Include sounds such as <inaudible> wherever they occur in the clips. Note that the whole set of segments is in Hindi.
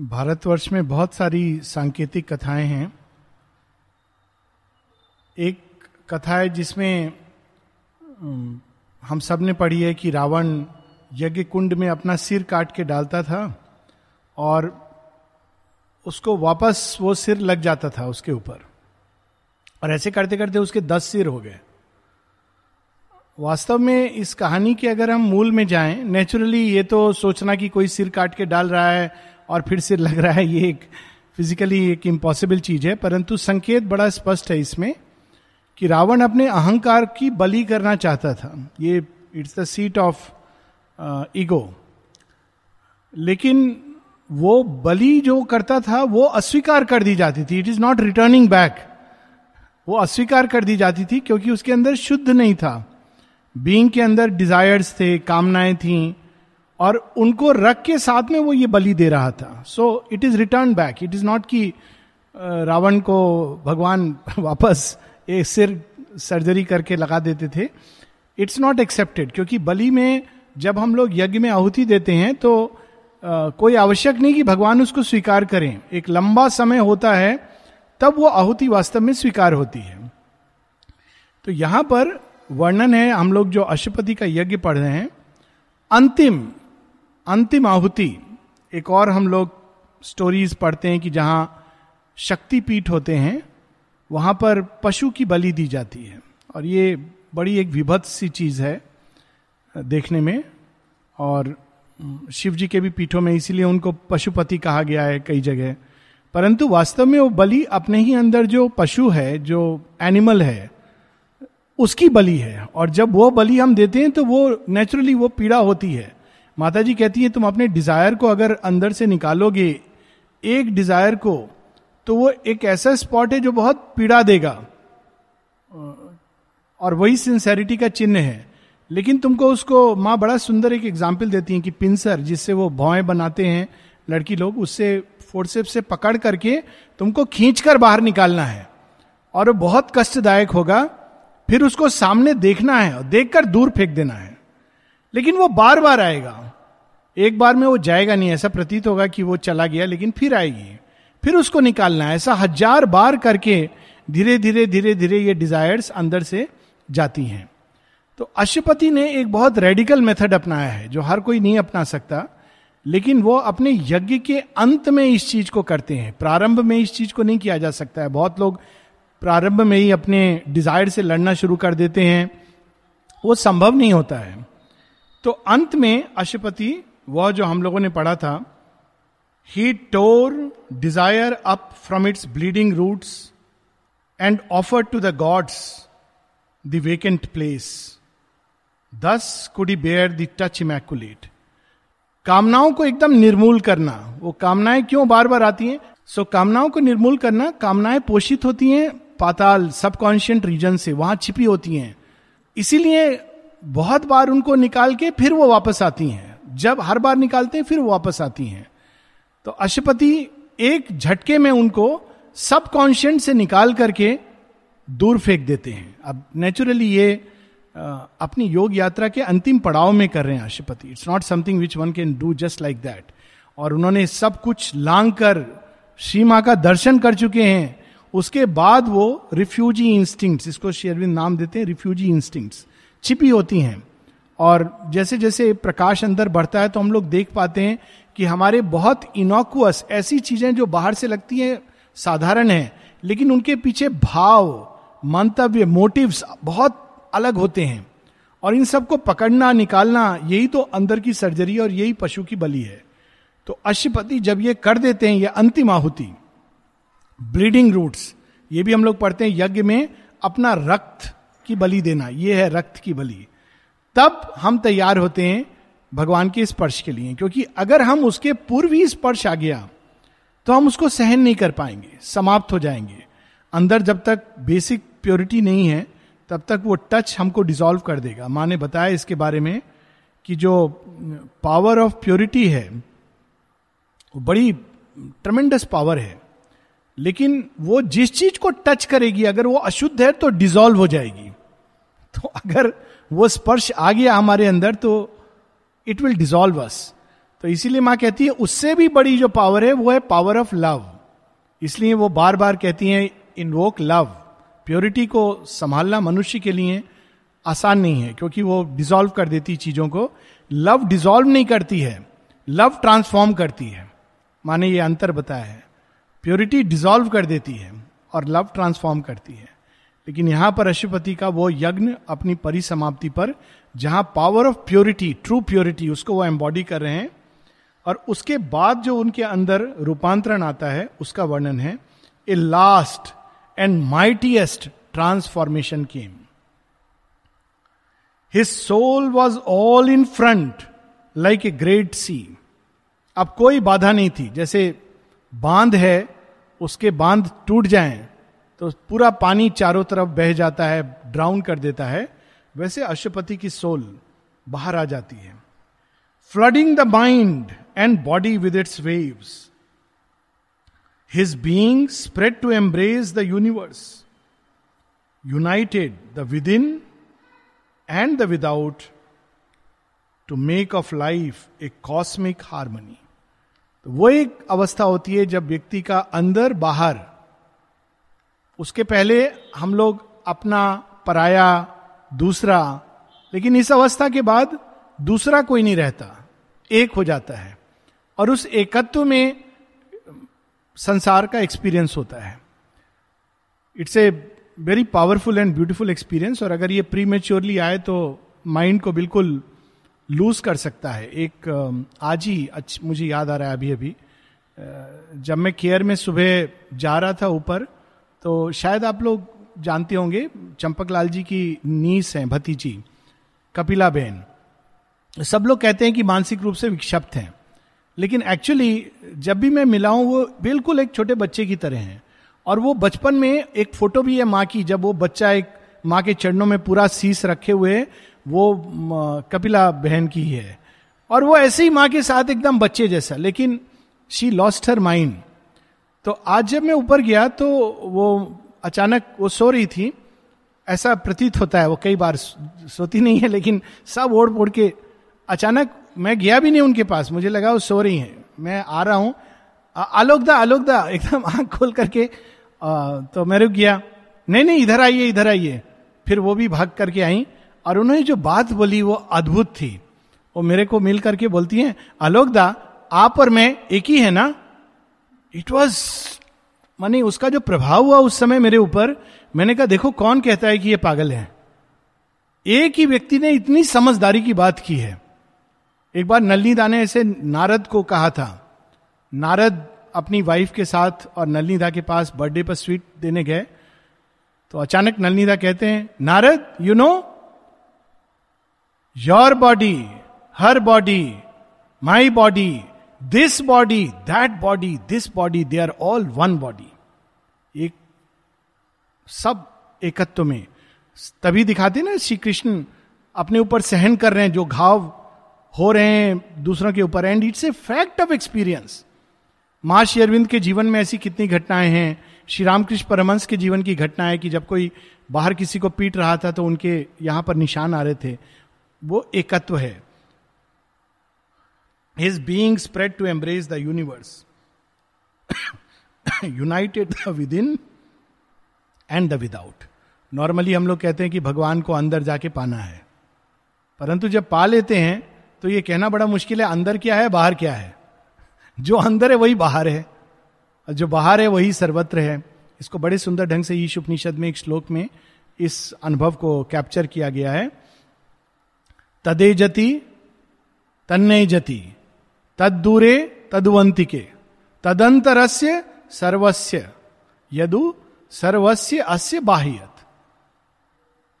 भारतवर्ष में बहुत सारी सांकेतिक कथाएँ हैं। एक कथा है जिसमें हम सबने पढ़ी है कि रावण यज्ञ कुंड में अपना सिर काट के डालता था और उसको वापस वो सिर लग जाता था उसके ऊपर। और ऐसे करते करते उसके दस सिर हो गए। वास्तव में इस कहानी के अगर हम मूल में जाएँ नेचुरली ये तो सोचना कि कोई सिर काट के डाल रहा है और फिर से लग रहा है ये एक फिजिकली एक इम्पॉसिबल चीज़ है, परंतु संकेत बड़ा स्पष्ट है इसमें कि रावण अपने अहंकार की बलि करना चाहता था। ये it's the seat of ego लेकिन वो बलि जो करता था, वो अस्वीकार कर दी जाती थी। It is not returning back वो अस्वीकार कर दी जाती थी क्योंकि उसके अंदर शुद्ध नहीं था। बींग के अंदर डिजायर्स थे, कामनाएँ थी और उनको रख के साथ में वो ये बलि दे रहा था। So it is return back it is not कि रावण को भगवान <laughs> वापस एक सिर सर्जरी करके लगा देते थे। इट्स नॉट एक्सेप्टेड क्योंकि बलि में जब हम लोग यज्ञ में आहुति देते हैं तो आ, कोई आवश्यक नहीं कि भगवान उसको स्वीकार करें। एक लंबा समय होता है तब वो आहुति वास्तव में स्वीकार होती है। तो यहाँ पर वर्णन है हम लोग जो अशुपति का यज्ञ पढ़ रहे हैं अंतिम अंतिम आहुति। एक और हम लोग स्टोरीज पढ़ते हैं कि जहाँ शक्तिपीठ होते हैं, वहाँ पर पशु की बलि दी जाती है। और ये बड़ी एक विभत्स सी चीज़ है देखने में। और शिव जी के भी पीठों में इसीलिए उनको पशुपति कहा गया है कई जगह। परंतु वास्तव में वो बलि अपने ही अंदर जो पशु है, जो एनिमल है, उसकी बलि है। और जब वो बलि हम देते हैं तो वो नेचुरली वो पीड़ा होती है। माता जी कहती है, तुम अपने डिज़ायर को अगर अंदर से निकालोगे, एक डिज़ायर को तो वो एक ऐसा स्पॉट है जो बहुत पीड़ा देगा। और वही सिंसेरिटी का चिन्ह है। लेकिन तुमको उसको, माँ बड़ा सुंदर एक एग्ज़ाम्पल देती है कि पिंसर जिससे वो भौएँ बनाते हैं, लड़की लोग, उससे फोर्सेप से पकड़ करके तुमको खींचकर बाहर निकालना है। और वो बहुत कष्टदायक होगा, फिर उसको सामने देखना है और देखकर दूर फेंक देना है। लेकिन वो बार बार आएगा। एक बार में वो जाएगा नहीं, ऐसा प्रतीत होगा कि वो चला गया, लेकिन फिर आएगी। फिर उसको निकालना है। ऐसा हज़ार बार करके धीरे धीरे धीरे धीरे ये डिजायर्स अंदर से जाती हैं। तो अशुपति ने एक बहुत रेडिकल मेथड अपनाया है, जो हर कोई नहीं अपना सकता, लेकिन वो अपने यज्ञ के अंत में इस चीज़ को करते हैं। प्रारंभ में इस चीज़ को नहीं किया जा सकता है। बहुत लोग प्रारंभ में ही अपने डिज़ायर से लड़ना शुरू कर देते हैं। वो संभव नहीं होता है। तो अंत में अशुपति वह जो हम लोगों ने पढ़ा था he tore desire up from its bleeding roots and offer to the gods the vacant place thus could bear the touch immaculate कामनाओं को एकदम निर्मूल करना। वो कामनाएँ क्यों बार बार आती हैं? सो so, कामनाओं को निर्मूल करना कामनाएँ पोषित होती हैं पाताल सबकॉन्शियंट रीजन से वहाँ छिपी होती हैं। इसीलिए बहुत बार उनको निकाल के फिर वो वापस आती हैं। जब हर बार निकालते हैं, फिर वापस आती हैं। तो अशुपति एक झटके में उनको सबकॉन्शियंट से निकाल करके दूर फेंक देते हैं। अब नेचुरली ये अपनी योग यात्रा के अंतिम पड़ाव में कर रहे हैं Ashupati. It's not something which one can do just like that और उन्होंने सब कुछ लांग कर श्री माँ का दर्शन कर चुके हैं। उसके बाद वो रिफ्यूजी इंस्टिंक्ट इसको शेरविंद नाम देते हैं रिफ्यूजी इंस्टिंक्ट छिपी होती हैं। और जैसे जैसे प्रकाश अंदर बढ़ता है तो हम लोग देख पाते हैं कि हमारे बहुत इनोकुअस ऐसी चीज़ें जो बाहर से लगती हैं, साधारण है, लेकिन उनके पीछे भाव, मंतव्य मोटिव्स बहुत अलग होते हैं। और इन सबको पकड़ना, निकालना, यही तो अंदर की सर्जरी और यही पशु की बलि है। तो अशुपति जब ये कर देते हैं, ये अंतिम आहुति ब्लीडिंग रूट्स ये भी हम लोग पढ़ते हैं, यज्ञ में अपना रक्त की बलि देना, ये है रक्त की बलि। तब हम तैयार होते हैं भगवान के स्पर्श के लिए, क्योंकि अगर हम उसके पूर्व ही स्पर्श आ गया तो हम उसको सहन नहीं कर पाएँगे, समाप्त हो जाएँगे। अंदर जब तक बेसिक प्योरिटी नहीं है, तब तक वो टच हमको डिसॉल्व कर देगा। माँ ने बताया इसके बारे में कि जो पावर ऑफ़ प्योरिटी है, वो बड़ी ट्रमेंडस पावर है। लेकिन वो जिस चीज़ को टच करेगी, अगर वो अशुद्ध है तो डिजोल्व हो जाएगी। तो अगर वो स्पर्श आ गया हमारे अंदर तो इट विल डिजोल्व अस तो इसीलिए माँ कहती है, उससे भी बड़ी जो पावर है, वो है पावर ऑफ़ लव इसलिए वो बार बार कहती हैं इनवोक लव प्योरिटी को संभालना मनुष्य के लिए आसान नहीं है, क्योंकि वो डिजोल्व कर देती चीज़ों को। लव डिजोल्व नहीं करती है लव ट्रांसफॉर्म करती है। माने ये अंतर बताया है। प्योरिटी डिजोल्व कर देती है और लव ट्रांसफॉर्म करती है। लेकिन यहाँ पर अशुपति का वो यज्ञ अपनी परिसमाप्ति पर, जहाँ power of purity true purity उसको वो एम्बॉडी कर रहे हैं, और उसके बाद जो उनके अंदर रूपांतरण आता है, उसका वर्णन है a last and mightiest transformation came his soul was all in front like a great sea अब कोई बाधा नहीं थी, जैसे बाँध है, उसके बाँध टूट जाएँ तो पूरा पानी चारों तरफ़ बह जाता है ड्राउन कर देता है। वैसे अशुपति की सोल बाहर आ जाती है। Flooding the mind and body with its waves his being spread to embrace the universe united the within and the without to make of life a cosmic harmony तो वो एक अवस्था होती है जब व्यक्ति का अंदर बाहर उसके पहले हम लोग अपना पराया दूसरा, लेकिन इस अवस्था के बाद दूसरा कोई नहीं रहता। एक हो जाता है। और उस एकत्व में संसार का एक्सपीरियंस होता है। It's a very powerful and beautiful experience और अगर ये प्री मेच्योरली आए तो माइंड को बिल्कुल लूज कर सकता है। एक आज ही मुझे याद आ रहा है अभी अभी जब मैं केयर में सुबह जा रहा था ऊपर तो शायद आप लोग जानते होंगे, चंपक लाल जी की नीस है, भतीजी, कपिला बहन सब लोग कहते हैं कि मानसिक रूप से विक्षिप्त हैं। लेकिन एक्चुअली जब भी मैं मिला हूँ, वो बिल्कुल एक छोटे बच्चे की तरह हैं। और वो बचपन में एक फ़ोटो भी है माँ की, जब वो बच्चा एक माँ के चरणों में पूरा शीस रखे हुए वो कपिला बहन की है। और वो ऐसे ही माँ के साथ एकदम बच्चे जैसा, लेकिन शी लॉस्ट हर माइंड तो आज जब मैं ऊपर गया तो वो अचानक वो सो रही थी। ऐसा प्रतीत होता है वो कई बार सोती नहीं है लेकिन सब ओढ़ पोड़ के अचानक मैं गया भी नहीं उनके पास। मुझे लगा वो सो रही हैं। मैं आ रहा हूँ। आलोक दा आलोक दा एकदम <laughs> आँख खोल करके आ, तो मैं रुक गया। नहीं नहीं इधर आइए इधर आइए। फिर वो भी भाग करके आई और उन्होंने जो बात बोली वो अद्भुत थी। वो मेरे को मिल करके बोलती हैं आलोक दा आप और मैं एक ही है ना? इट वॉज़ मानी उसका जो प्रभाव हुआ उस समय मेरे ऊपर, मैंने कहा, देखो, कौन कहता है कि ये पागल है? एक ही व्यक्ति ने इतनी समझदारी की बात की है। एक बार नलनीदा ने ऐसे नारद को कहा था, नारद अपनी वाइफ के साथ और नलनीदा के पास बर्थडे पर स्वीट देने गए। तो अचानक नलनीदा कहते हैं, Narad you know your body her body my body this body that body this body they are all one body एक सब एकत्व में। तभी दिखाते ना श्री कृष्ण अपने ऊपर सहन कर रहे हैं, जो घाव हो रहे हैं दूसरों के ऊपर। And it's a fact of experience माँ श्री अरविंद के जीवन में ऐसी कितनी घटनाएँ हैं। श्री रामकृष्ण परमंश के जीवन की घटनाएँ कि जब कोई बाहर किसी को पीट रहा था तो उनके यहाँ पर निशान आ रहे थे। वो एकत्व है। Being spread to embrace the universe united the within and the without normally हम लोग कहते हैं कि भगवान को अंदर जाके पाना है। परंतु जब पा लेते हैं तो ये कहना बड़ा मुश्किल है, अंदर क्या है, बाहर क्या है? जो अंदर है, वही बाहर है। और जो बाहर है, वही सर्वत्र है। इसको बड़े सुंदर ढंग से ईश उपनिषद में, एक श्लोक में इस अनुभव को कैप्चर किया गया है। तदे जति तन्नय जति तद दूरे तदुवंतिके। तदंतरस्य सर्वस्य। यदु सर्वस्य अस्य बाह्यत।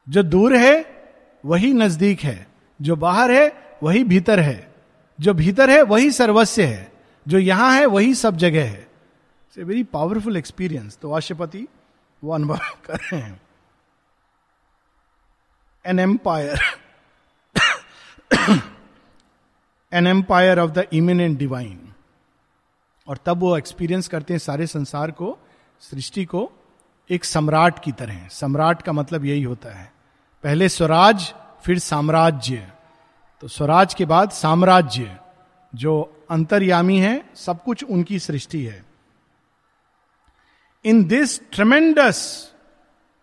जो दूर है, वही नज़दीक है। जो बाहर है, वही भीतर है। जो भीतर है, वही सर्वस्व है। जो यहाँ है, वही सब जगह है। It's a very powerful experience तो वाष्यपति वो अनुभव <laughs> कर रहे हैं। An empire an empire of the immanent divine और तब वो एक्सपीरियंस करते हैं सारे संसार को, सृष्टि को, एक सम्राट की तरह सम्राट का मतलब यही होता है। पहले स्वराज, फिर साम्राज्य। तो स्वराज के बाद साम्राज्य, जो अंतर्यामी है, सब कुछ उनकी सृष्टि है। In this tremendous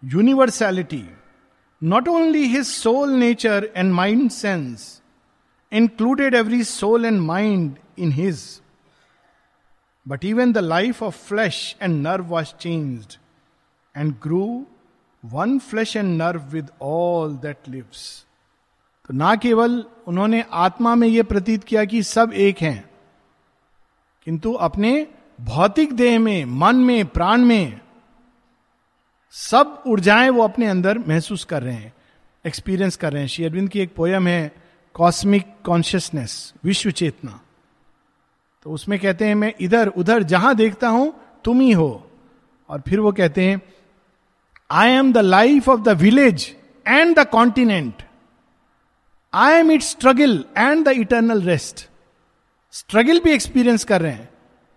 universality not only his soul nature and mind sense included every soul and mind in his but even the life of flesh and nerve was changed and grew one flesh and nerve with all that lives तो ना केवल उन्होंने आत्मा में यह प्रतीत किया कि सब एक हैं, किंतु अपने भौतिक देह में, मन में, प्राण में सब ऊर्जाएँ वो अपने अंदर महसूस कर रहे हैं एक्सपीरियंस कर रहे हैं। श्री अरविंद की एक पोयम है कॉस्मिक कॉन्शियसनेस विश्व चेतना तो उसमें कहते हैं मैं इधर उधर जहाँ देखता हूँ तुम ही हो। और फिर वो कहते हैं I am the life of the village and the continent I am it struggle and the eternal rest struggle भी एक्सपीरियंस कर रहे हैं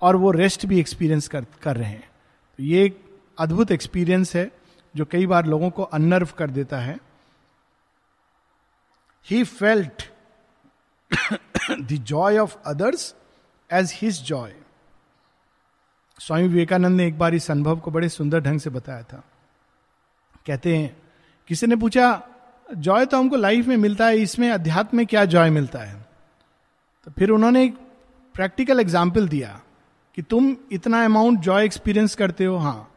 और वो रेस्ट भी एक्सपीरियंस कर, कर रहे हैं। तो ये एक अद्भुत एक्सपीरियंस है जो कई बार लोगों को अनर्व कर देता है। He felt the joy of others as his joy Swami Vivekananda ने एक बार इस अनुभव को बड़े सुंदर ढंग से बताया था। कहते हैं, किसी ने पूछा, जॉय तो हमको लाइफ में मिलता है, इसमें अध्यात्म में क्या जॉय मिलता है? तो फिर उन्होंने एक प्रैक्टिकल एग्ज़ाम्पल दिया कि तुम इतना अमाउंट जॉय एक्सपीरियंस करते हो हाँ।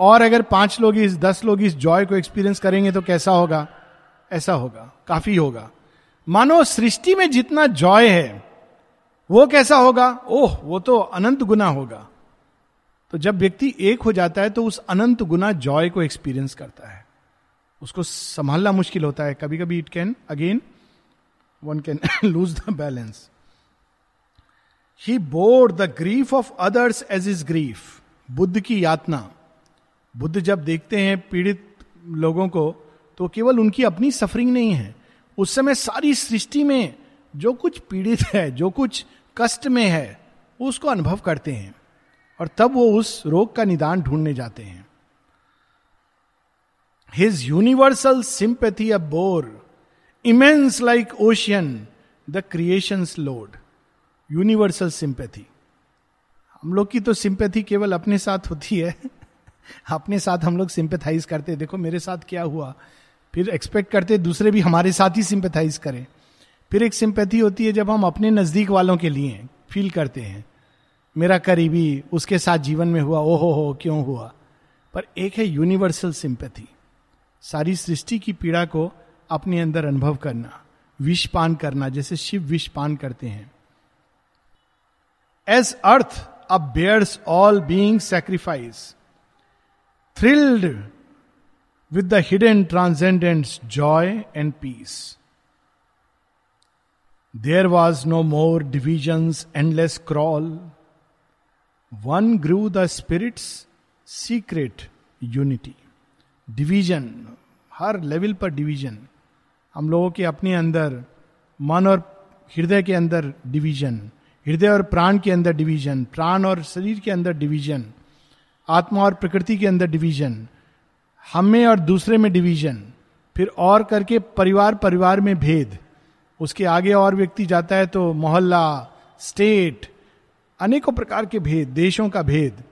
और अगर पाँच लोग इस, दस लोग इस जॉय को एक्सपीरियंस करेंगे तो कैसा होगा? ऐसा होगा, काफ़ी होगा। मानो सृष्टि में जितना जॉय है, वो कैसा होगा? ओह, वो तो अनंत गुना होगा। तो जब व्यक्ति एक हो जाता है तो उस अनंत गुना जॉय को एक्सपीरियंस करता है। उसको संभालना मुश्किल होता है। कभी कभी it can again one can lose the balance he bore the grief of others as is grief Buddha की यातना। बुद्ध जब देखते हैं, पीड़ित लोगों को तो केवल उनकी अपनी सफरिंग नहीं है। उस समय सारी सृष्टि में जो कुछ पीड़ित है, जो कुछ कष्ट में है उसको अनुभव करते हैं और तब वो उस रोग का निदान ढूँढने जाते हैं। His universal sympathy upbore immense like ocean the creation load universal sympathy हम लोग की तो सिंपैथी केवल अपने साथ होती है। <laughs> अपने साथ हम लोग सिंपथाइज करते देखो, मेरे साथ क्या हुआ? फिर एक्सपेक्ट करते, दूसरे भी हमारे साथ ही सिंपैथाइज करें। फिर एक सिंपैथी होती है जब हम अपने नज़दीक वालों के लिए फील करते हैं। मेरा करीबी उसके साथ जीवन में हुआ, ओहो हो, क्यों हुआ? पर एक है यूनिवर्सल सिंपैथी सारी सृष्टि की पीड़ा को अपने अंदर अनुभव करना, विष पान करना, जैसे शिव विष पान करते हैं। As earth upbears all being sacrifice thrilled with the hidden transcendent's joy and peace there was no more divisions endless crawl one grew the spirit's secret unity division her level पर डिवीज़न हम लोगों के अपने अंदर, मन और हृदय के अंदर डिवीज़न हृदय और प्राण के अंदर डिवीज़न प्राण और शरीर के अंदर डिवीज़न आत्मा और प्रकृति के अंदर डिवीज़न हम में और दूसरे में डिवीज़न, फिर और करके परिवार परिवार में भेद। उसके आगे और व्यक्ति जाता है तो मोहल्ला, स्टेट, अनेकों प्रकार के भेद, देशों का भेद।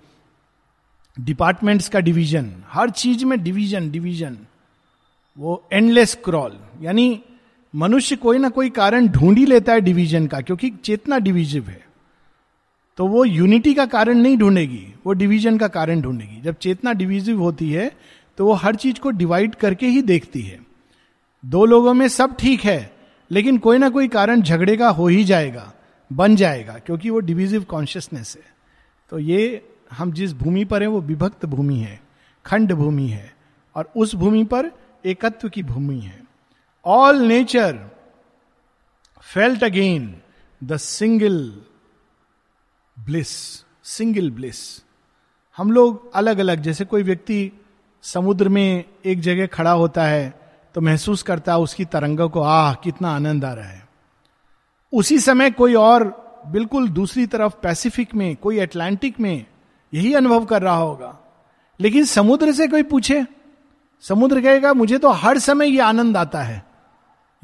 डिपार्टमेंट्स का डिवीज़न, हर चीज़ में डिवीज़न डिवीज़न। वो एंडलेस क्रॉल यानी मनुष्य कोई ना कोई कारण ढूंढ ही लेता है डिवीज़न का, क्योंकि चेतना डिविजिव है। तो वो यूनिटी का कारण नहीं ढूंढेगी, वो डिवीज़न का कारण ढूंढेगी। जब चेतना डिविजिव होती है तो वो हर चीज़ को डिवाइड करके ही देखती है। दो लोगों में सब ठीक है, लेकिन कोई ना कोई कारण झगड़े का हो ही जाएगा, बन जाएगा, क्योंकि वो डिविजिव कॉन्शियसनेस है। तो ये हम जिस भूमि पर है, वो विभक्त भूमि है, खंड भूमि है, और उस भूमि पर एकत्व की भूमि है। All nature felt again the single bliss single bliss हम लोग अलग अलग जैसे कोई व्यक्ति समुद्र में एक जगह खड़ा होता है तो महसूस करता है उसकी तरंगों को, आह, कितना आनंद आ रहा है। उसी समय कोई और बिल्कुल दूसरी तरफ़ पैसिफिक में, कोई अटलांटिक में यही अनुभव कर रहा होगा। लेकिन समुद्र से कोई पूछे, समुद्र कहेगा, मुझे तो हर समय ये आनंद आता है।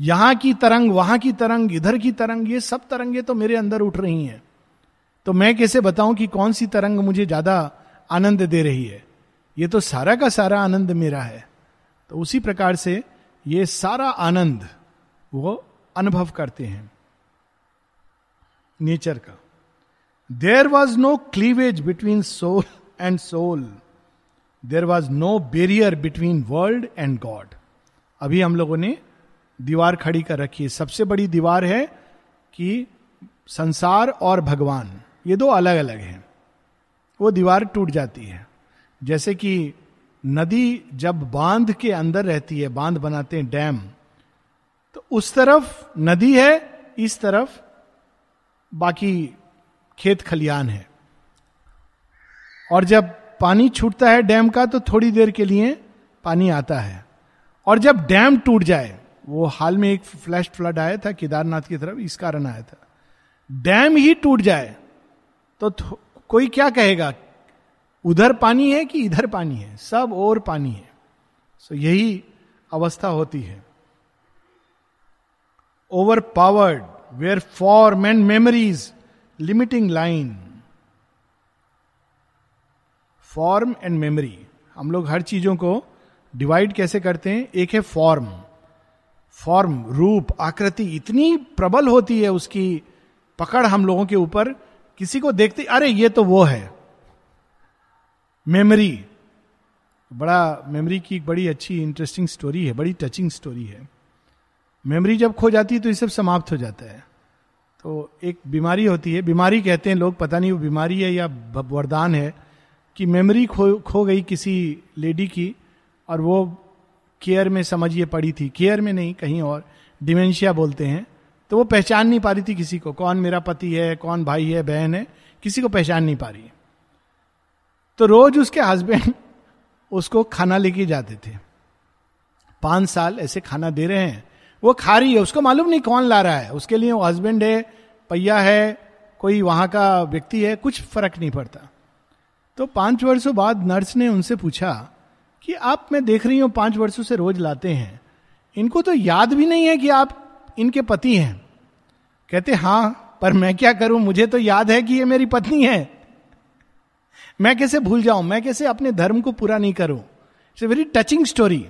यहाँ की तरंग, वहाँ की तरंग, इधर की तरंग, ये सब तरंगे तो मेरे अंदर उठ रही हैं। तो मैं कैसे बताऊँ कि कौन सी तरंग मुझे ज़्यादा आनंद दे रही है? ये तो सारा का सारा आनंद मेरा है। तो उसी प्रकार से ये सारा आनंद वो अनुभव करते हैं। नेचर का। There was no cleavage between soul and soul there was no barrier between world and God अभी हम लोगों ने दीवार खड़ी कर रखी है। सबसे बड़ी दीवार है कि संसार और भगवान, ये दो अलग अलग हैं। वो दीवार टूट जाती है। जैसे कि नदी जब बाँध के अंदर रहती है, बाँध बनाते हैं, डैम तो उस तरफ़ नदी है, इस तरफ़ बाकी खेत खलियान है। और जब पानी छूटता है डैम का तो थोड़ी देर के लिए पानी आता है। और जब डैम टूट जाए, वो हाल में एक फ्लैश फ्लड आया था, केदारनाथ की तरफ़, इस कारण आया था। डैम ही टूट जाए तो कोई क्या कहेगा? उधर पानी है कि इधर पानी है? सब और पानी है। सो so, यही अवस्था होती है। Overpowered were form and memories limiting line form and memory हम लोग हर चीज़ों को डिवाइड कैसे करते हैं? एक है फॉर्म फॉर्म रूप, आकृति, इतनी प्रबल होती है उसकी पकड़ हम लोगों के ऊपर, किसी को देखते, अरे, ये तो वो है। मेमोरी। बड़ा मेमोरी की एक बड़ी अच्छी इंटरेस्टिंग स्टोरी है, बड़ी टचिंग स्टोरी है। मेमोरी जब खो जाती है तो ये सब समाप्त हो जाता है। तो एक बीमारी होती है, बीमारी कहते हैं लोग, पता नहीं वो बीमारी है या वरदान है कि मेमोरी खो खो गई किसी लेडी की और वो केयर में समझिए पड़ी थी। केयर में नहीं, कहीं और डिमेंशिया बोलते हैं। तो वो पहचान नहीं पा रही थी किसी को, कौन मेरा पति है, कौन भाई है, बहन है, किसी को पहचान नहीं पा रही तो रोज उसके हस्बैंड उसको खाना लेके जाते थे। पाँच साल ऐसे खाना दे रहे हैं। वो खा रही है, उसको मालूम नहीं कौन ला रहा है। उसके लिए वो हस्बैंड है पहिया है, कोई वहाँ का व्यक्ति है, कुछ फ़र्क नहीं पड़ता। तो पाँच वर्षों बाद नर्स ने उनसे पूछा कि आप, मैं देख रही हूँ पाँच वर्षों से रोज लाते हैं। इनको तो याद भी नहीं है कि आप इनके पति हैं। कहते हाँ पर मैं क्या करूँ? मुझे तो याद है कि ये मेरी पत्नी है। मैं कैसे भूल जाऊँ? मैं कैसे अपने धर्म को पूरा नहीं करूँ? It's a very touching story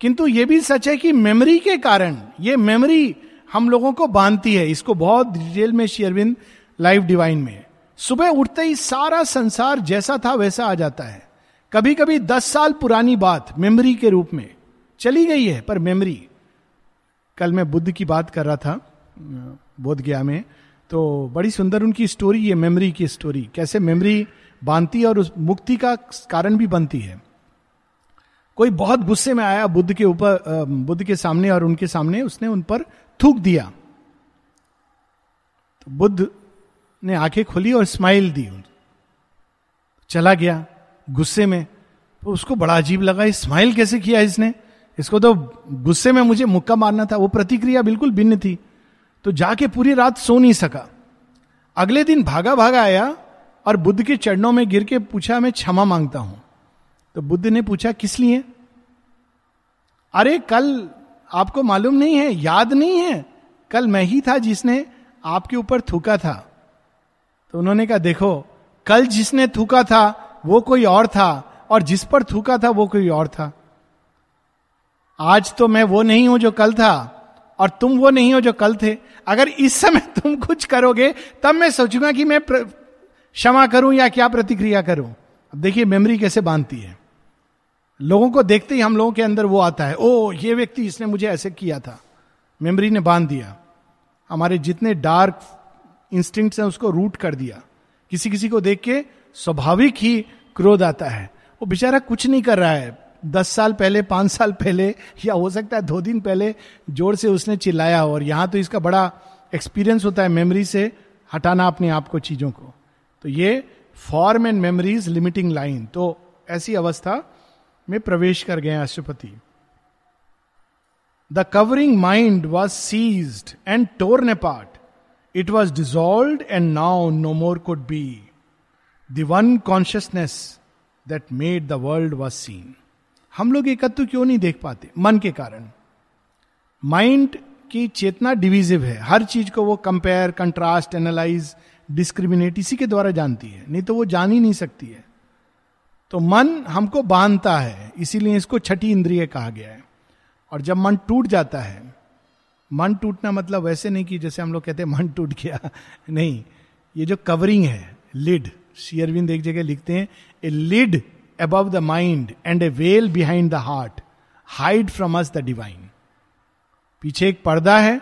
किंतु यह भी सच है कि मेमोरी के कारण, ये मेमोरी हम लोगों को बांधती है। इसको बहुत डिटेल में शेयरविंद लाइव डिवाइन में। सुबह उठते ही सारा संसार जैसा था वैसा आ जाता है। कभी कभी दस साल पुरानी बात मेमोरी के रूप में चली गई है, पर मेमोरी कल मैं बुद्ध की बात कर रहा था बोध गया में तो बड़ी सुंदर उनकी स्टोरी है मेमोरी की स्टोरी कैसे मेमोरी बांधती है और उस मुक्ति का कारण भी बनती है। कोई बहुत गुस्से में आया बुद्ध के ऊपर बुद्ध के सामने और उनके सामने, उसने उन पर थूक दिया। तो बुद्ध ने आँखें खोली और स्माइल दी। चला गया गुस्से में। तो उसको बड़ा अजीब लगा स्माइल कैसे किया इसने? इसको तो गुस्से में मुझे मुक्का मारना था। वो प्रतिक्रिया बिल्कुल भिन्न थी। तो जाके पूरी रात सो नहीं सका। अगले दिन भागा भागा आया और बुद्ध के चरणों में गिर के पूछा, मैं क्षमा माँगता हूँ। तो बुद्ध ने पूछा, किस लिए? अरे, कल आपको मालूम नहीं है, याद नहीं है। कल मैं ही था जिसने आपके ऊपर थूका था। तो उन्होंने कहा, देखो, कल जिसने थूका था, वो कोई और था, और जिस पर थूका था, वो कोई और था। आज तो मैं वो नहीं हूँ जो कल था, और तुम वो नहीं हो जो कल थे। अगर इस समय तुम कुछ करोगे, तब मैं सोचूँगा कि मैं क्षमा करूँ या क्या प्रतिक्रिया करूँ? अब देखिए मेमोरी कैसे बांधती है। लोगों को देखते ही हम लोगों के अंदर वो आता है ओ ये व्यक्ति इसने मुझे ऐसे किया था। मेमोरी ने बाँध दिया। हमारे जितने डार्क इंस्टिंक्ट्स हैं, उसको रूट कर दिया। किसी किसी को देख के स्वाभाविक ही क्रोध आता है। वो बेचारा कुछ नहीं कर रहा है। दस साल पहले, पाँच साल पहले, या हो सकता है दो दिन पहले, ज़ोर से उसने चिल्लाया। और यहाँ तो इसका बड़ा एक्सपीरियंस होता है मेमोरी से, हटाना अपने आप को चीज़ों को। तो ये form and memories limiting line तो ऐसी अवस्था में प्रवेश कर गए Ashwapati the covering mind was seized and torn apart it was dissolve and now no more could be the one consciousness that made the world was seen हम लोग एकत्व क्यों नहीं देख पाते? मन के कारण। माइंड की चेतना डिविजिव है। हर चीज़ को वो कंपेयर कंट्रास्ट एनालाइज डिस्क्रिमिनेट इसी के द्वारा जानती है। नहीं तो वो जान ही नहीं सकती है। तो मन हमको बांधता है, इसीलिए इसको छठी इंद्रिय कहा गया है। और जब मन टूट जाता है, मन टूटना मतलब वैसे नहीं कि जैसे हम लोग कहते हैं, मन टूट गया। <laughs> नहीं, ये जो कवरिंग है लिड शेयरविंद एक जगह लिखते हैं a lid above the mind and a veil behind the heart hide from us the divine पीछे एक पर्दा है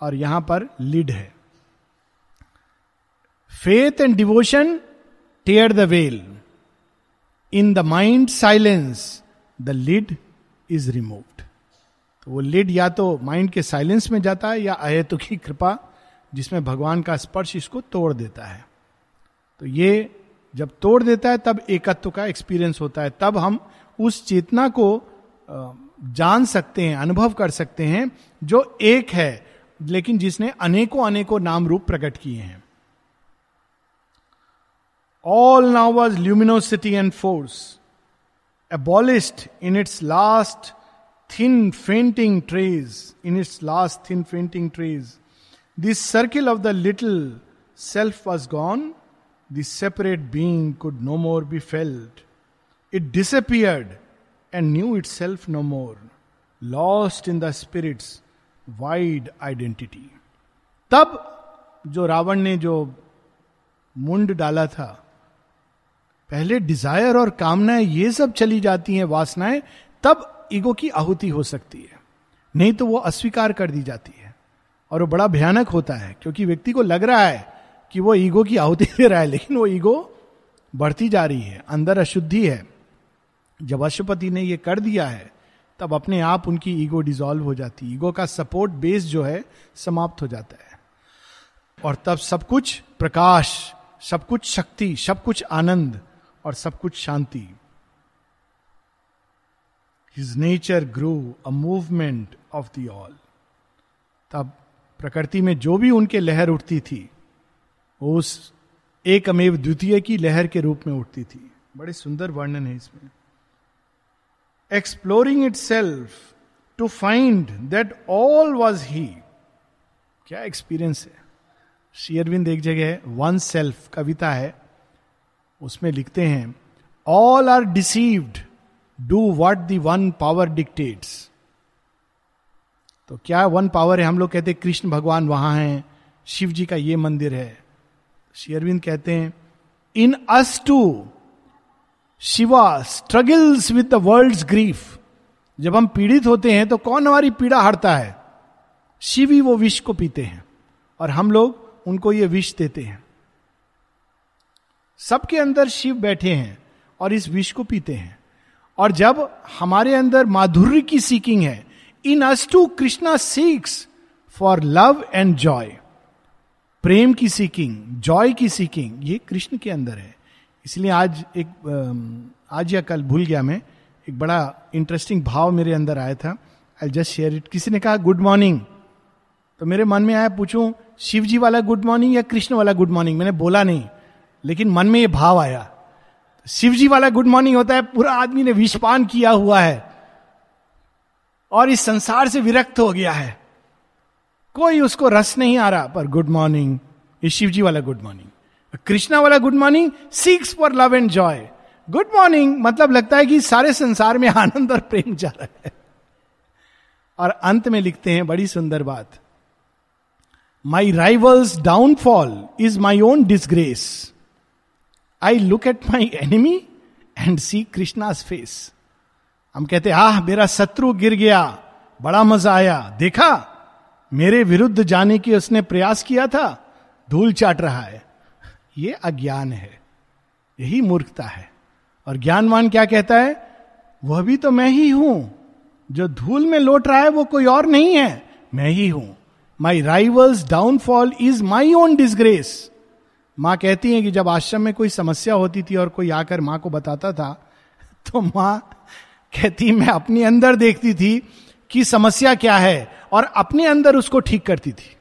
और यहाँ पर लिड है। Faith and devotion tear the veil in the mind silence the lid is removed वो लिड या तो माइंड के साइलेंस में जाता है या अयतु की कृपा जिसमें भगवान का स्पर्श इसको तोड़ देता है। तो ये जब तोड़ देता है, तब एकत्व का एक्सपीरियंस होता है। तब हम उस चेतना को जान सकते हैं, अनुभव कर सकते हैं, जो एक है, लेकिन जिसने अनेकों अनेकों नाम रूप प्रकट किए हैं। All now was luminosity and force abolished in its last thin fainting trace, in its last thin fainting trace. This circle of the little self was gone. The separate being could no more be felt. It disappeared and knew itself no more, lost in the spirit's wide identity. तब जो रावण ने जो मुंड डाला था पहले डिज़ायर और कामनाएँ ये सब चली जाती हैं, वासनाएँ, तब ईगो की आहुति हो सकती है। नहीं तो वो अस्वीकार कर दी जाती है। और वो बड़ा भयानक होता है, क्योंकि व्यक्ति को लग रहा है कि वो ईगो की आहुति <laughs> दे रहा है, लेकिन वो ईगो बढ़ती जा रही है, अंदर अशुद्धि है। जब अशुपति ने ये कर दिया है, तब अपने आप उनकी ईगो डिजॉल्व हो जाती है। ईगो का सपोर्ट बेस जो है, समाप्त हो जाता है। और तब सब कुछ प्रकाश, सब कुछ शक्ति, सब कुछ आनंद और सब कुछ शांति। His nature grow a movement of the all तब प्रकृति में जो भी उनके लहर उठती थी, वो उस एक अमेव द्वितीय की लहर के रूप में उठती थी। बड़े सुंदर वर्णन है इसमें। Exploring itself to find that all was he क्या एक्सपीरियंस है। शेयरविंद एक जगह वन सेल्फ कविता है। उसमें लिखते हैं all are deceived do what the one power dictates तो क्या वन पावर है? हम लोग कहते हैं, कृष्ण भगवान वहाँ हैं। शिव जी का ये मंदिर है। शेयरविंद कहते हैं in us to Shiva struggles with the world grief जब हम पीड़ित होते हैं तो कौन हमारी पीड़ा हरता है? शिव ही वो विष को पीते हैं और हम लोग उनको ये विष देते हैं। सबके अंदर शिव बैठे हैं और इस विष को पीते हैं। और जब हमारे अंदर माधुर्य की सीकिंग है, in us to Krishna seeks for love and joy प्रेम की सीकिंग जॉय की सीकिंग, ये कृष्ण के अंदर है। इसलिए आज एक आज या कल भूल गया मैं, एक बड़ा इंटरेस्टिंग भाव मेरे अंदर आया था। आई जस्ट शेयर इट किसी ने कहा गुड मॉर्निंग तो मेरे मन में आया, पूछूँ शिव जी वाला गुड मॉर्निंग या कृष्ण वाला गुड मॉर्निंग मैंने बोला नहीं। लेकिन मन में ये भाव आया। शिव जी वाला गुड मॉर्निंग होता है, पूरा आदमी ने विषपान किया हुआ है और इस संसार से विरक्त हो गया है। कोई उसको रस नहीं आ रहा, पर गुड मॉर्निंग, ये शिव जी वाला गुड मॉर्निंग। कृष्णा वाला good morning seeks for love and joy good morning मतलब लगता है कि सारे संसार में आनंद और प्रेम जा रहा है। और अंत में लिखते हैं, बड़ी सुंदर बात। My rival's downfall is my own disgrace I look at my enemy and see Krishna's face हम कहते, आह, मेरा शत्रु गिर गया, बड़ा मज़ा आया। देखा, मेरे विरुद्ध जाने की उसने प्रयास किया था, धूल चाट रहा है। ये अज्ञान है, यही मूर्खता है। और ज्ञानवान क्या कहता है, वह भी तो मैं ही हूँ, जो धूल में लौट रहा है, वो कोई और नहीं है, मैं ही हूँ। My rival's downfall is my own disgrace माँ कहती है कि जब आश्रम में कोई समस्या होती थी और कोई आकर माँ को बताता था तो माँ कहती, मैं अपने अंदर देखती थी कि समस्या क्या है और अपने अंदर उसको ठीक करती थी।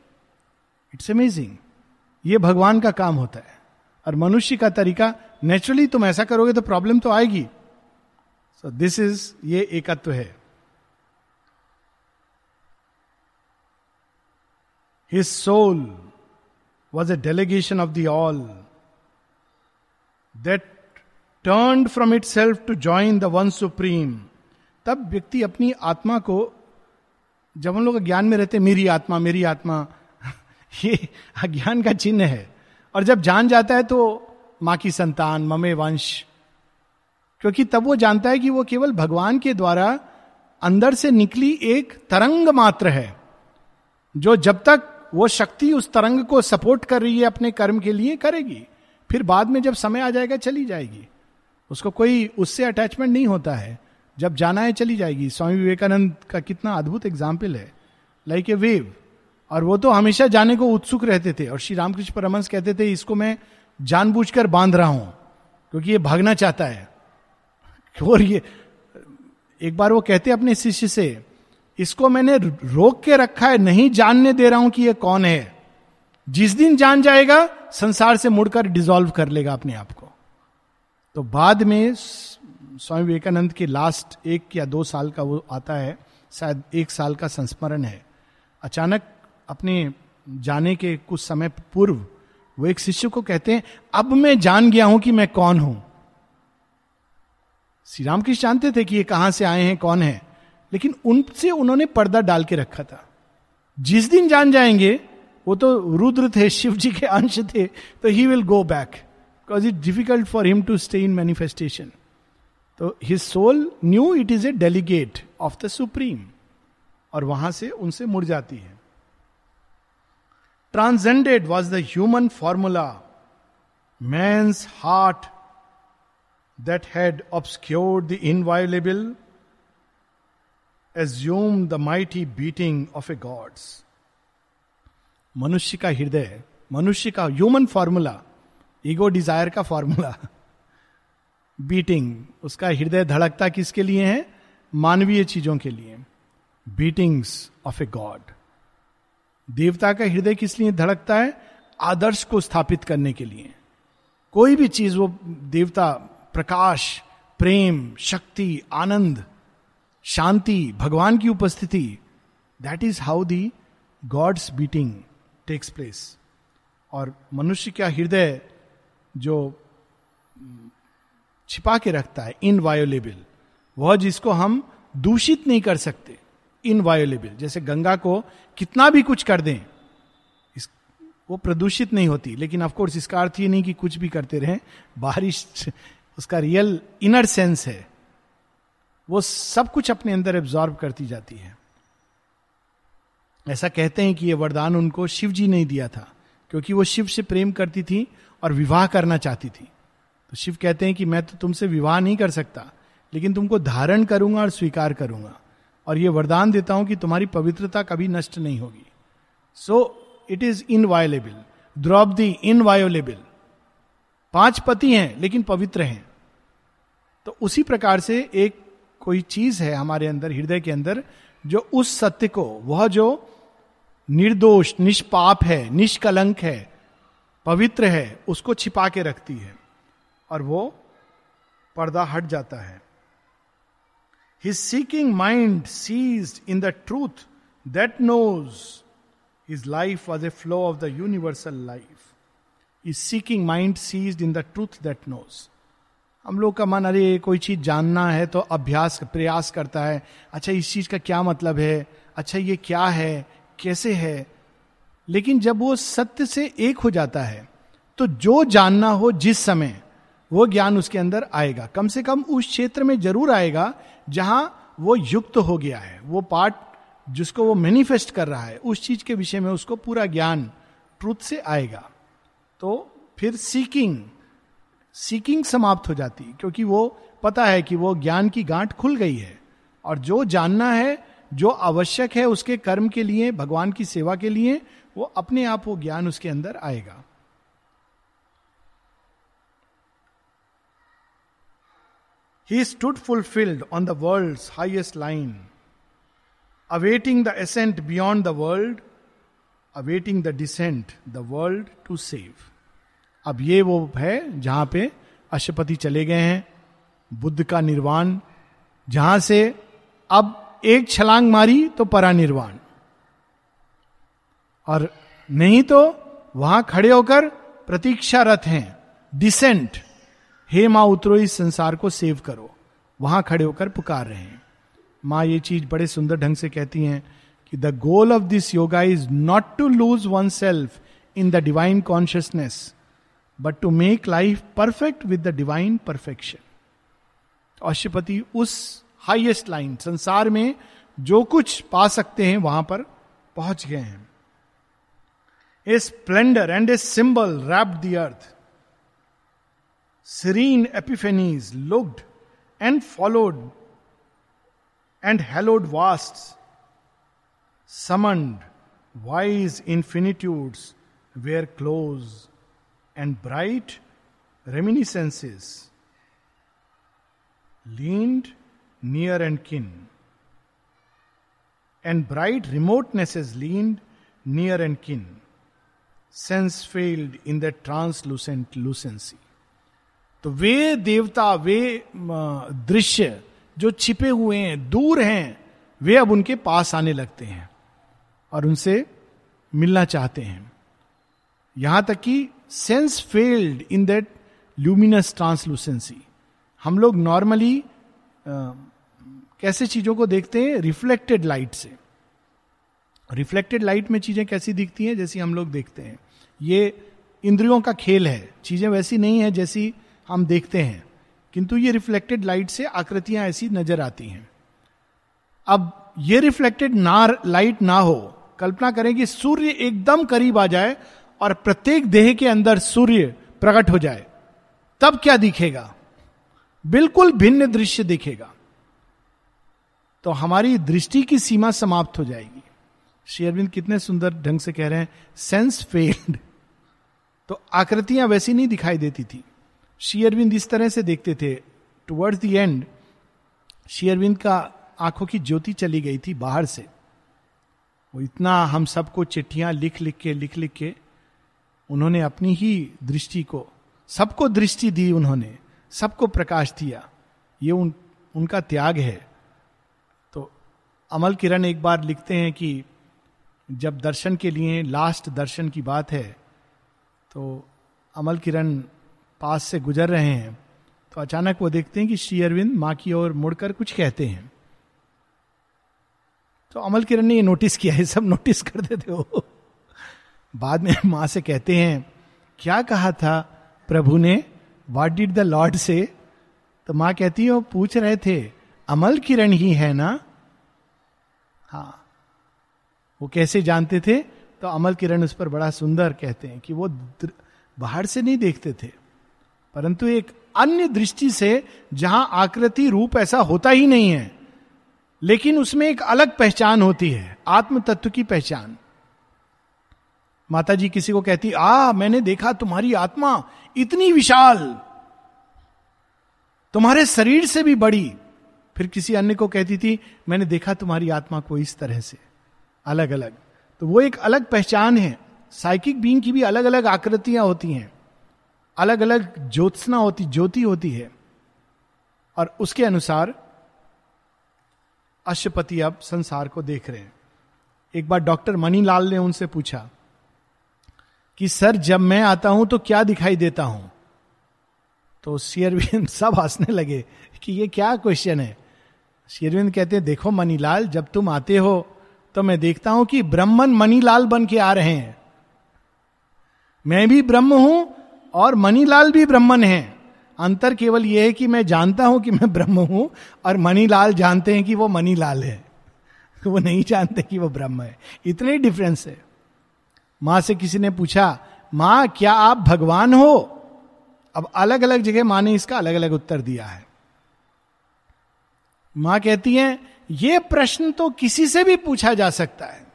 इट्स अमेजिंग ये भगवान का काम होता है। और मनुष्य का तरीका नेचुरली तुम ऐसा करोगे तो प्रॉब्लम तो आएगी। सो दिस इज़ ये एकत्व है। His soul a delegation of the all that turn from itself to join the one supreme तब व्यक्ति अपनी आत्मा को, जब हम लोग ज्ञान में रहते, मेरी आत्मा मेरी आत्मा, <laughs> ये अज्ञान का चिन्ह है। और जब जान जाता है तो माँ की संतान, ममे वंश, क्योंकि तब वो जानता है कि वो केवल भगवान के द्वारा अंदर से निकली एक तरंग मात्र है, जो जब तक वो शक्ति उस तरंग को सपोर्ट कर रही है अपने कर्म के लिए करेगी। फिर बाद में जब समय आ जाएगा, चली जाएगी। उसको कोई उससे अटैचमेंट नहीं होता है। जब जाना है, चली जाएगी। स्वामी विवेकानंद का कितना अद्भुत एग्ज़ाम्पल है। लाइक ए वेव और वो तो हमेशा जाने को उत्सुक रहते थे। और श्री रामकृष्ण परमंश कहते थे, इसको मैं जानबूझकर बाँध रहा हूँ। क्योंकि ये भागना चाहता है। और ये, एक बार वो कहते अपने शिष्य से इसको मैंने रोक के रखा है, नहीं जानने दे रहा हूँ कि ये कौन है। जिस दिन जान जाएगा, संसार से मुड़कर डिजोल्व कर लेगा अपने आप को। तो बाद में स्वामी विवेकानंद के लास्ट एक या दो साल का वो आता है, शायद एक साल का संस्मरण है। अचानक अपने जाने के कुछ समय पूर्व वो एक शिष्य को कहते हैं, अब मैं जान गया हूँ कि मैं कौन हूँ। श्री रामकृष्ण जानते थे कि ये कहाँ से आए हैं, कौन है? लेकिन उनसे उन्होंने पर्दा डाल के रखा था। जिस दिन जान जाएँगे, वो तो रुद्र थे, शिव जी के अंश थे तो he will go back because it difficult for him to stay in manifestation तो his soul knew it is a delegate of the supreme और वहाँ से उनसे मुड़ जाती है। Transcended was the human formula man's heart that had obscured the inviolable assume the mighty beating of a god's मनुष्य का हृदय मनुष्य का ह्यूमन फॉर्मूला ईगो डिज़ायर का फॉर्मूला बीटिंग उसका हृदय धड़कता किसके लिए है? मानवीय चीज़ों के लिए। बीटिंग्स ऑफ़ ए गॉड देवता का हृदय किस लिए धड़कता है? आदर्श को स्थापित करने के लिए। कोई भी चीज़, वो देवता, प्रकाश, प्रेम, शक्ति, आनंद शांति, भगवान की उपस्थिति that is how the god's beating takes place और मनुष्य का हृदय जो छिपा के रखता है इनवायोलेबल वह जिसको हम दूषित नहीं कर सकते इनवायोलेबल जैसे गंगा को कितना भी कुछ कर दें, इस, वो प्रदूषित नहीं होती, लेकिन ऑफकोर्स इसका अर्थ ये नहीं कि कुछ भी करते रहें, बारिश, उसका रियल इनर सेंस है। वो सब कुछ अपने अंदर एब्जॉर्ब करती जाती है। ऐसा कहते हैं कि ये वरदान उनको शिव जी ने दिया था, क्योंकि वो शिव से प्रेम करती थी और विवाह करना चाहती थी। तो शिव कहते हैं कि मैं तो तुमसे विवाह नहीं कर सकता, लेकिन तुमको धारण करूँगा और स्वीकार करूँगा, और ये वरदान देता हूँ कि तुम्हारी पवित्रता कभी नष्ट नहीं होगी। So it is inviolable Draupadi inviolable पाँच पति हैं, लेकिन पवित्र हैं। तो उसी प्रकार से एक कोई चीज़ है हमारे अंदर, हृदय के अंदर, जो उस सत्य को, वह जो निर्दोष, निष्पाप है, निष्कलंक है, पवित्र है, उसको छिपा के रखती है और वो पर्दा हट जाता है। His seeking mind ceased in the truth that knows his life was a flow of the universal life is seeking mind ceased in the truth that knows हम लोग का मन, अरे, कोई चीज़ जानना है तो अभ्यास, प्रयास करता है। अच्छा इस चीज़ का क्या मतलब है? अच्छा ये क्या है? कैसे है? लेकिन जब वो सत्य से एक हो जाता है तो जो जानना हो जिस समय, वो ज्ञान उसके अंदर आएगा। कम से कम उस क्षेत्र में ज़रूर आएगा जहाँ वो युक्त हो गया है। वो पार्ट जिसको वो मैनिफेस्ट कर रहा है, उस चीज़ के विषय में उसको पूरा ज्ञान ट्रूथ से आएगा। तो फिर सीकिंग सीकिंग समाप्त हो जाती, क्योंकि वो पता है कि वो ज्ञान की गांठ खुल गई है। और जो जानना है, जो आवश्यक है उसके कर्म के लिए, भगवान की सेवा के लिए, वो अपने आप वो ज्ञान उसके अंदर आएगा। He stood fulfilled on the world highest line awaiting the ascent beyond the world awaiting the descent the world to save अब ये वो है जहाँ पे अशुपति चले गए हैं, बुद्ध का निर्वाण, जहाँ से अब एक छलांग मारी तो परानिर्वाण। और नहीं तो वहाँ खड़े होकर प्रतीक्षारत हैं, डिसेंट, हे माँ उतरो इस संसार को सेव करो, वहाँ खड़े होकर पुकार रहे हैं। माँ ये चीज़ बड़े सुंदर ढंग से कहती हैं कि the goal of this yoga is not to lose oneself in the divine consciousness but to make life perfect with the divine perfection Ashwapati उस हाइएस्ट लाइन संसार में जो कुछ पा सकते हैं वहाँ पर पहुँच गए हैं a splendour and a symbol wrapped the earth serene epiphanies looked and followed and hallowed vasts, summoned wise infinitudes were close and bright reminiscences leaned near and kin and bright remotenesses leaned near and kin sense failed in their translucent lucency तो वे देवता वे दृश्य जो छिपे हुए हैं दूर हैं वे अब उनके पास आने लगते हैं और उनसे मिलना चाहते हैं यहाँ तक कि sense failed in that luminous translucency हम लोग नॉर्मली कैसे चीज़ों को देखते हैं? रिफ्लेक्टेड लाइट से। रिफ्लेक्टेड लाइट में चीज़ें कैसी दिखती हैं? जैसी हम लोग देखते हैं। ये इंद्रियों का खेल है। चीज़ें वैसी नहीं है जैसी हम देखते हैं। किंतु ये रिफ्लेक्टेड लाइट से आकृतियाँ ऐसी नज़र आती हैं। अब ये रिफ्लेक्टेड ना लाइट ना हो, कल्पना करें कि सूर्य एकदम करीब आ जाए और प्रत्येक देह के अंदर सूर्य प्रकट हो जाए, तब क्या दिखेगा? बिल्कुल भिन्न दृश्य दिखेगा। तो हमारी दृष्टि की सीमा समाप्त हो जाएगी। शेयरविंद कितने सुंदर ढंग से कह रहे हैं, सेंस फेल्ड। तो आकृतियाँ वैसी नहीं दिखाई देती थी। शेयरविंद इस तरह से देखते थे टुवर्ड्स द एंड शेयरविंद का आँखों की ज्योति चली गई थी बाहर से। वो इतना हम सबको चिट्ठियाँ लिख लिख के लिख लिख के उन्होंने अपनी ही दृष्टि को, सबको दृष्टि दी उन्होंने, सबको प्रकाश दिया। ये उन, उनका त्याग है। तो अमल किरण एक बार लिखते हैं कि जब दर्शन के लिए लास्ट दर्शन की बात है तो अमल किरण पास से गुजर रहे हैं तो अचानक वो देखते हैं कि श्री अरविंद माँ की ओर मुड़कर कुछ कहते हैं। तो अमल किरण ने ये नोटिस किया है सब नोटिस कर देते हो। बाद में माँ से कहते हैं, क्या कहा था प्रभु ने? वाट डिड द लॉर्ड से तो माँ कहती है, वो पूछ रहे थे, अमल किरण ही है ना? हाँ। वो कैसे जानते थे? तो अमल किरण उस पर बड़ा सुंदर कहते हैं कि वो बाहर से नहीं देखते थे। परंतु एक अन्य दृष्टि से जहाँ आकृति रूप ऐसा होता ही नहीं है, लेकिन उसमें एक अलग पहचान होती है आत्म तत्व की पहचान। माता जी किसी को कहती, आ, मैंने देखा तुम्हारी आत्मा इतनी विशाल। तुम्हारे शरीर से भी बड़ी। फिर किसी अन्य को कहती थी, मैंने देखा तुम्हारी आत्मा को इस तरह से अलग अलग तो वो एक अलग पहचान है। साइकिक बींग की भी अलग अलग आकृतियाँ होती हैं। अलग अलग ज्योत्सना होती, ज्योति होती है। और उसके अनुसार अशुपति अब संसार को देख रहे हैं। एक बार डॉक्टर मनीलाल ने उनसे पूछा कि सर, जब मैं आता हूँ तो क्या दिखाई देता हूँ? तो शेयरविंद <laughs> सब हंसने लगे कि ये क्या क्वेश्चन है? शेयरविंद कहते हैं, देखो मनीलाल जब तुम आते हो तो मैं देखता हूँ कि ब्रह्मन मनीलाल बन के आ रहे हैं। मैं भी ब्रह्म हूँ और मनीलाल भी ब्रह्मन है। अंतर केवल यह है कि मैं जानता हूँ कि मैं ब्रह्म हूँ और मनीलाल जानते हैं कि वो मनीलाल है। <laughs> वो नहीं जानते कि वो ब्रह्म है। इतने डिफरेंस है। माँ से किसी ने पूछा, माँ, क्या आप भगवान हो? अब अलग अलग जगह माँ ने इसका अलग अलग उत्तर दिया है। माँ कहती है, ये प्रश्न तो किसी से भी पूछा जा सकता है।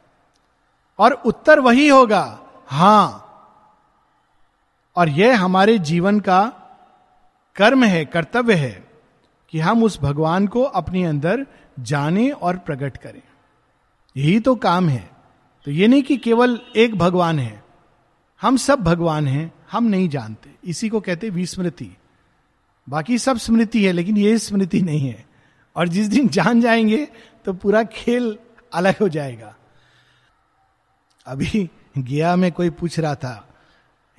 और उत्तर वही होगा, हाँ। और यह हमारे जीवन का कर्म है, कर्तव्य है कि हम उस भगवान को अपने अंदर जाने और प्रकट करें। यही तो काम है। तो ये नहीं कि केवल एक भगवान है। हम सब भगवान हैं, हम नहीं जानते। इसी को कहते विस्मृति। बाकी सब स्मृति है, लेकिन ये स्मृति नहीं है। और जिस दिन जान जाएँगे तो पूरा खेल अलग हो जाएगा। अभी गया में कोई पूछ रहा था,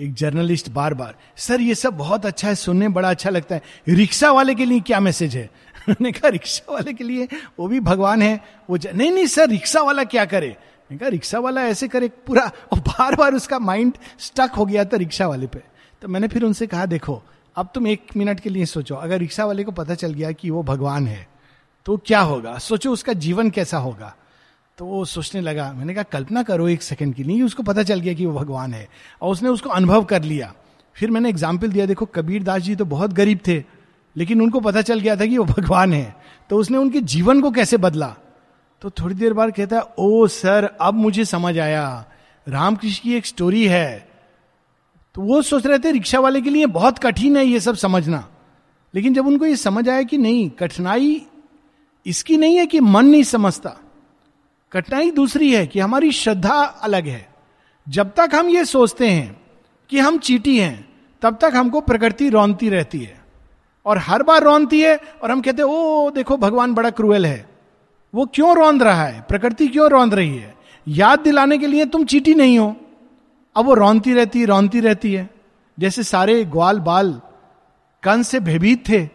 एक जर्नलिस्ट बार बार सर, ये सब बहुत अच्छा है, सुनने बड़ा अच्छा लगता है। रिक्शा वाले के लिए क्या मैसेज है? <laughs> उन्होंने कहा, रिक्शा वाले के लिए वो भी भगवान है, वो. नहीं नहीं, सर, रिक्शा वाला क्या करे? कहा रिक्शा वाला ऐसे करे, पूरा <laughs> और बार बार उसका माइंड स्टक हो गया था रिक्शा वाले पे. तो मैंने फिर उनसे कहा, देखो, अब तुम एक मिनट के लिए सोचो, अगर रिक्शा वाले को पता चल गया कि वो भगवान है तो क्या होगा? सोचो उसका जीवन कैसा होगा? तो वो सोचने लगा, मैंने कहा, कल्पना करो एक सेकंड की नहीं उसको पता चल गया कि वो भगवान है। और उसने उसको अनुभव कर लिया। फिर मैंने एग्ज़ाम्पल दिया, देखो, कबीर दास जी तो बहुत गरीब थे, लेकिन उनको पता चल गया था कि वो भगवान है। तो उसने उनके जीवन को कैसे बदला? तो थोड़ी देर बाद कहता है, ओ सर, अब मुझे समझ आया। रामकृष्ण की एक स्टोरी है। तो वो सोच रहे थे, रिक्शा वाले के लिए बहुत कठिन है ये सब समझना। लेकिन जब उनको ये समझ आया कि नहीं, कठिनाई इसकी नहीं है कि मन नहीं समझता, कठिनाई दूसरी है कि हमारी श्रद्धा अलग है। जब तक हम ये सोचते हैं कि हम चीटी हैं, तब तक हमको प्रकृति रौनती रहती है। और हर बार रौनती है और हम कहते हैं, ओ, देखो, भगवान बड़ा क्रूएल है। वो क्यों रौंद रहा है? प्रकृति क्यों रौंद रही है? याद दिलाने के लिए तुम चीटी नहीं हो। अब वो रौनती रहती है रौनती रहती है। जैसे सारे ग्वाल बाल कंस से भयभीत थे,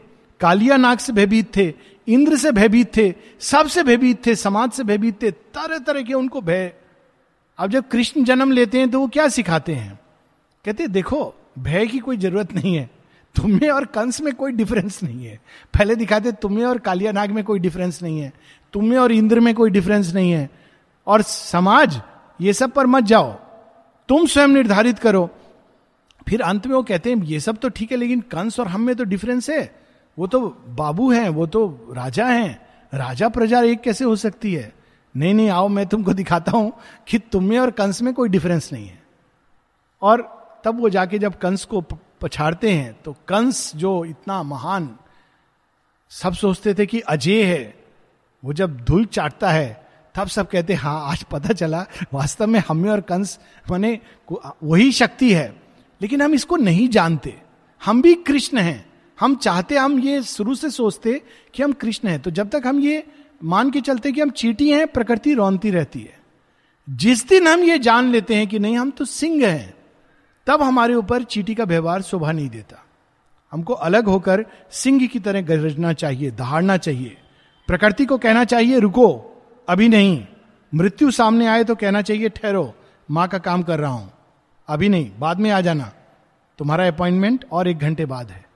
कालिया नाग से भयभीत थे, इंद्र से भयभीत थे सबसे भयभीत थे, समाज से भयभीत थे तरह तरह के उनको भय। अब जब कृष्ण जन्म लेते हैं तो वो क्या सिखाते हैं? कहते देखो, भय की कोई ज़रूरत नहीं है। तुम्हें और कंस में कोई डिफरेंस नहीं है। पहले दिखाते, तुम्हें और कालिया नाग में कोई डिफरेंस नहीं है। तुम्हें और इंद्र में कोई डिफरेंस नहीं है। और समाज, ये सब पर मत जाओ। तुम स्वयं निर्धारित करो। फिर अंत में वो कहते हैं, ये सब तो ठीक है, लेकिन कंस और हम में तो डिफरेंस है। वो तो बाबू हैं, वो तो राजा हैं। राजा प्रजा एक कैसे हो सकती है? नहीं नहीं, आओ, मैं तुमको दिखाता हूँ कि तुम्हें और कंस में कोई डिफरेंस नहीं है। और तब वो जाके जब कंस को पछाड़ते हैं तो कंस जो इतना महान, सब सोचते थे कि अजय है। वो जब धूल चाटता है, तब सब कहते, हैं हाँ आज पता चला, वास्तव में हमें और कंस माने वही शक्ति है। लेकिन हम इसको नहीं जानते। हम भी कृष्ण हैं। हम चाहते, हम ये शुरू से सोचते कि हम कृष्ण हैं। तो जब तक हम ये मान के चलते कि हम चीटी हैं, प्रकृति रौनती रहती है। जिस दिन हम ये जान लेते हैं कि नहीं, हम तो सिंह हैं, तब हमारे ऊपर चीटी का व्यवहार शोभा नहीं देता। हमको अलग होकर सिंह की तरह गरजना चाहिए, दहाड़ना चाहिए। प्रकृति को कहना चाहिए, रुको, अभी नहीं। मृत्यु सामने आए तो कहना चाहिए, ठहरो, माँ का काम कर रहा हूँ। अभी नहीं, बाद में आ जाना। तुम्हारा अपॉइंटमेंट और एक घंटे बाद है।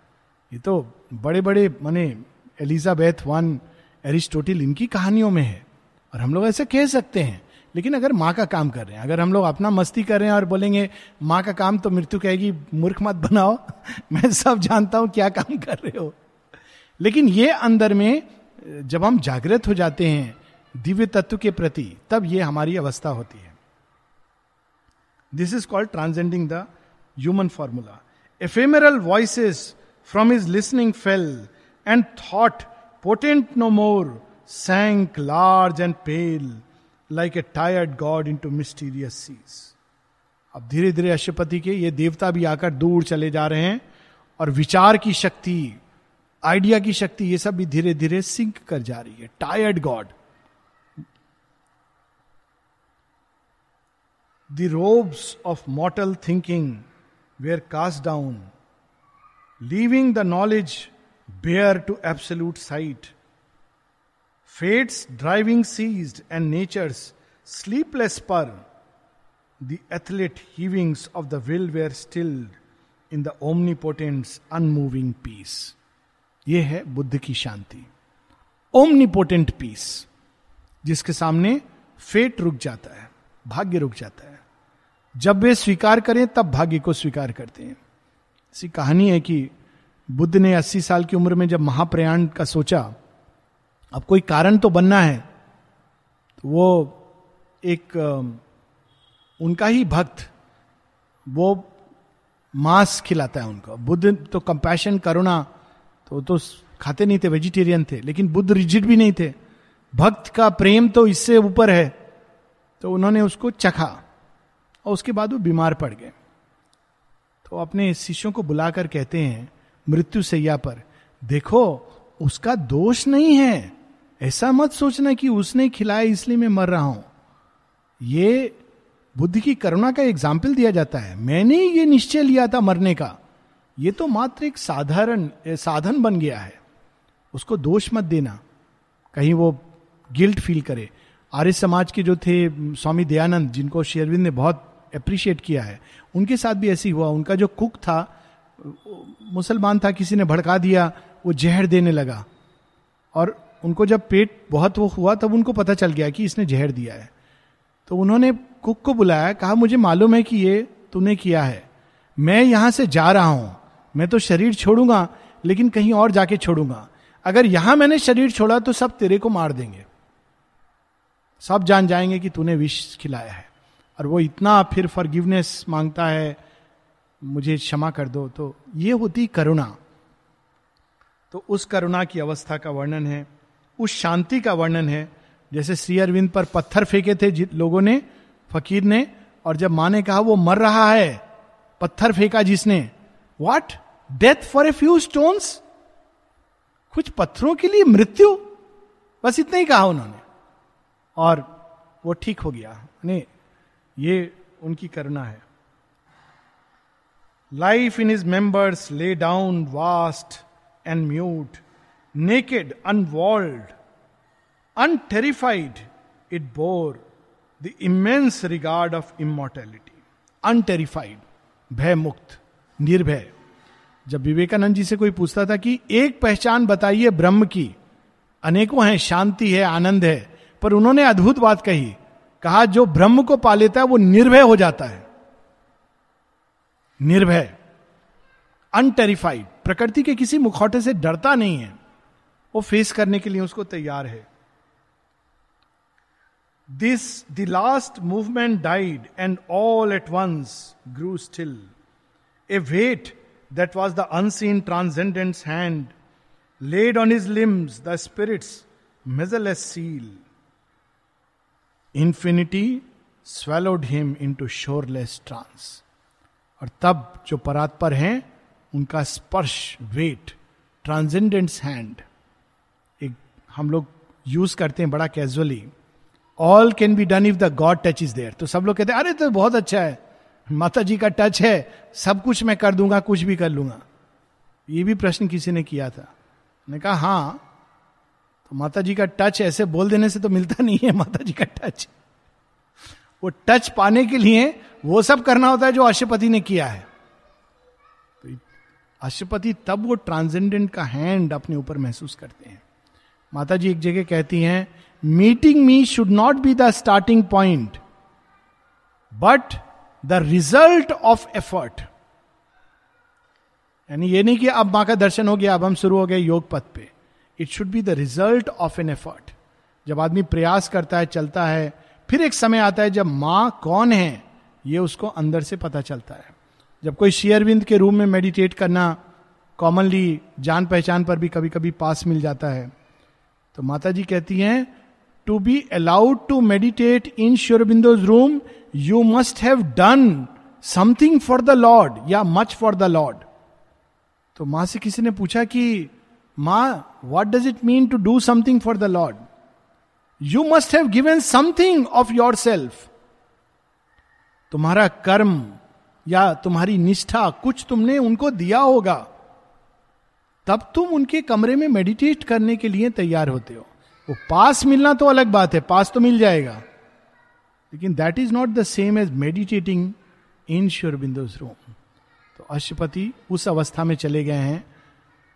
ये तो बड़े बड़े माने एलिजाबेथ, वन, एरिस्टोटिल, इनकी कहानियों में है। और हम लोग ऐसे कह सकते हैं। लेकिन अगर माँ का काम कर रहे हैं, अगर हम लोग अपना मस्ती कर रहे हैं और बोलेंगे, माँ का काम तो मृत्यु कहेगी, मूर्ख मत बनाओ। <laughs> मैं सब जानता हूँ क्या काम कर रहे हो। लेकिन ये अंदर में जब हम जागृत हो जाते हैं दिव्य तत्व के प्रति, तब ये हमारी अवस्था होती है। This is called transcending the human formula ephemeral voices from is listening fell and thought potent no more sank large and pale like a tired god into mysterious seas अब धीरे धीरे अशुपति के ये देवता भी आकर दूर चले जा रहे हैं और विचार की शक्ति आइडिया की शक्ति ये सब भी धीरे धीरे सिंक कर जा रही है। Tired god the robes of mortal thinking were cast down leaving the knowledge bare to absolute sight fate's driving ceased and nature's sleepless spur the athlete heavings of the will were still in the omnipotent's unmoving peace ये है बुद्ध की शांति। ओमनीपोटेंट पीस जिसके सामने फेट रुक जाता है, भाग्य रुक जाता है। जब वे स्वीकार करें, तब भाग्य को स्वीकार करते हैं। ऐसी कहानी है कि बुद्ध ने 80 साल की उम्र में जब महाप्रयाण का सोचा, अब कोई कारण तो बनना है तो वो एक उनका ही भक्त, वो मांस खिलाता है उनको। बुद्ध तो कंपैशन करुणा तो तो खाते नहीं थे वेजिटेरियन थे, लेकिन बुद्ध रिजिड भी नहीं थे। भक्त का प्रेम तो इससे ऊपर है। तो उन्होंने उसको चखा और उसके बाद वो बीमार पड़ गए। तो अपने शिष्यों को बुलाकर कहते हैं, मृत्यु सैया पर, देखो, उसका दोष नहीं है। ऐसा मत सोचना कि उसने खिलाया इसलिए मैं मर रहा हूँ। ये बुद्ध की करुणा का एग्ज़ाम्पल दिया जाता है। मैंने ये निश्चय लिया था मरने का। ये तो मात्र एक साधारण साधन बन गया है। उसको दोष मत देना। कहीं वो गिल्ट फील करे। आर्य समाज के जो थे स्वामी दयानंद, जिनको शेरविंद ने बहुत अप्रिशिएट किया है, उनके साथ भी ऐसी हुआ। उनका जो कुक था, मुसलमान था, किसी ने भड़का दिया, वो जहर देने लगा। और उनको जब पेट बहुत वो हुआ, तब उनको पता चल गया कि इसने जहर दिया है। तो उन्होंने कुक को बुलाया, कहा, मुझे मालूम है कि ये तूने किया है। मैं यहाँ से जा रहा हूँ। मैं तो शरीर छोड़ूँगा, लेकिन कहीं और जाके छोड़ूँगा। अगर यहाँ मैंने शरीर छोड़ा तो सब तेरे को मार देंगे। सब जान जाएँगे कि तूने विष खिलाया है। और वो इतना फिर फॉरगिवनेस माँगता है, मुझे क्षमा कर दो। तो ये होती करुणा। तो उस करुणा की अवस्था का वर्णन है, उस शांति का वर्णन है। जैसे श्री अरविंद पर पत्थर फेंके थे लोगों ने, फकीर ने, और जब माँ ने कहा, वो मर रहा है। पत्थर फेंका जिसने। What death for a few stones कुछ पत्थरों के लिए मृत्यु? बस इतना ही कहा उन्होंने। और वो ठीक हो गया। नहीं ये उनकी करुणा है। Life in is members lay down vast and mute naked unwalled unterrified it bore the immense regard of immortality unterrified भय मुक्त निर्भय जब विवेकानंद जी से कोई पूछता था कि एक पहचान बताइए ब्रह्म की, अनेकों हैं, शांति है, आनंद है, पर उन्होंने अद्भुत बात कही, कहा जो ब्रह्म को पा लेता है वो निर्भय हो जाता है। निर्भय, अनटेरिफाइड, प्रकृति के किसी मुखौटे से डरता नहीं है, वो फेस करने के लिए उसको तैयार है। This the last movement died and all at once grew still a weight that was the unseen transcendent's hand laid on his limbs the spirit's measureless seal infinity swallowed him into shoreless trance और तब जो परात्पर हैं, उनका स्पर्श वेट ट्रांसेंडेंट्स हैंड एक हम लोग यूज़ करते हैं बड़ा casually all can be done if the god touch is there तो सब लोग कहते हैं, अरे तो बहुत अच्छा है. माता जी का टच है, सब कुछ मैं कर दूँगा, कुछ भी कर लूँगा। ये भी प्रश्न किसी ने किया था। मैंने कहा हाँ तो माता जी का टच ऐसे बोल देने से तो मिलता नहीं है माता जी का टच। वो टच पाने के लिए वो सब करना होता है जो अशुपति ने किया है। तो अशुपति तब वो ट्रांसजेंडेंट का हैंड अपने ऊपर महसूस करते हैं। माता जी एक जगह कहती हैं meeting me should not be the starting point but the result of effort यानी ये नहीं कि अब माँ का दर्शन हो गया, अब हम शुरू हो गए योग पथ पे। It should be the result of an effort जब आदमी प्रयास करता है, चलता है, फिर एक समय आता है जब माँ कौन है, ये उसको अंदर से पता चलता है। जब कोई शेयरविंद के रूम में मेडिटेट करना कॉमनली जान पहचान पर भी कभी कभी पास मिल जाता है तो माता जी कहती हैं to be allowed to meditate in Sri Aurobindo's room you must have done something for the Lord या मच फॉर द लॉर्ड तो माँ से किसी ने पूछा कि, माँ what does it mean to do something for the Lord you must have given something of your self तुम्हारा कर्म, या तुम्हारी निष्ठा कुछ तुमने उनको दिया होगा, तब तुम उनके कमरे में मेडिटेट करने के लिए तैयार होते हो। वो पास मिलना तो अलग बात है, पास तो मिल जाएगा। लेकिन that is not the same as meditating in Sri Aurobindo's room तो अशुपति उस अवस्था में चले गए हैं।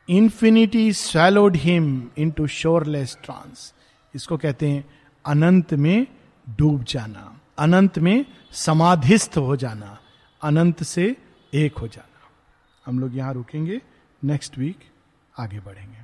Infinity स्वैलोड him into shoreless trance इसको कहते हैं अनंत में डूब जाना, अनंत में समाधिस्थ हो जाना, अनंत से एक हो जाना। हम लोग यहाँ रुकेंगे नेक्स्ट वीक आगे बढ़ेंगे।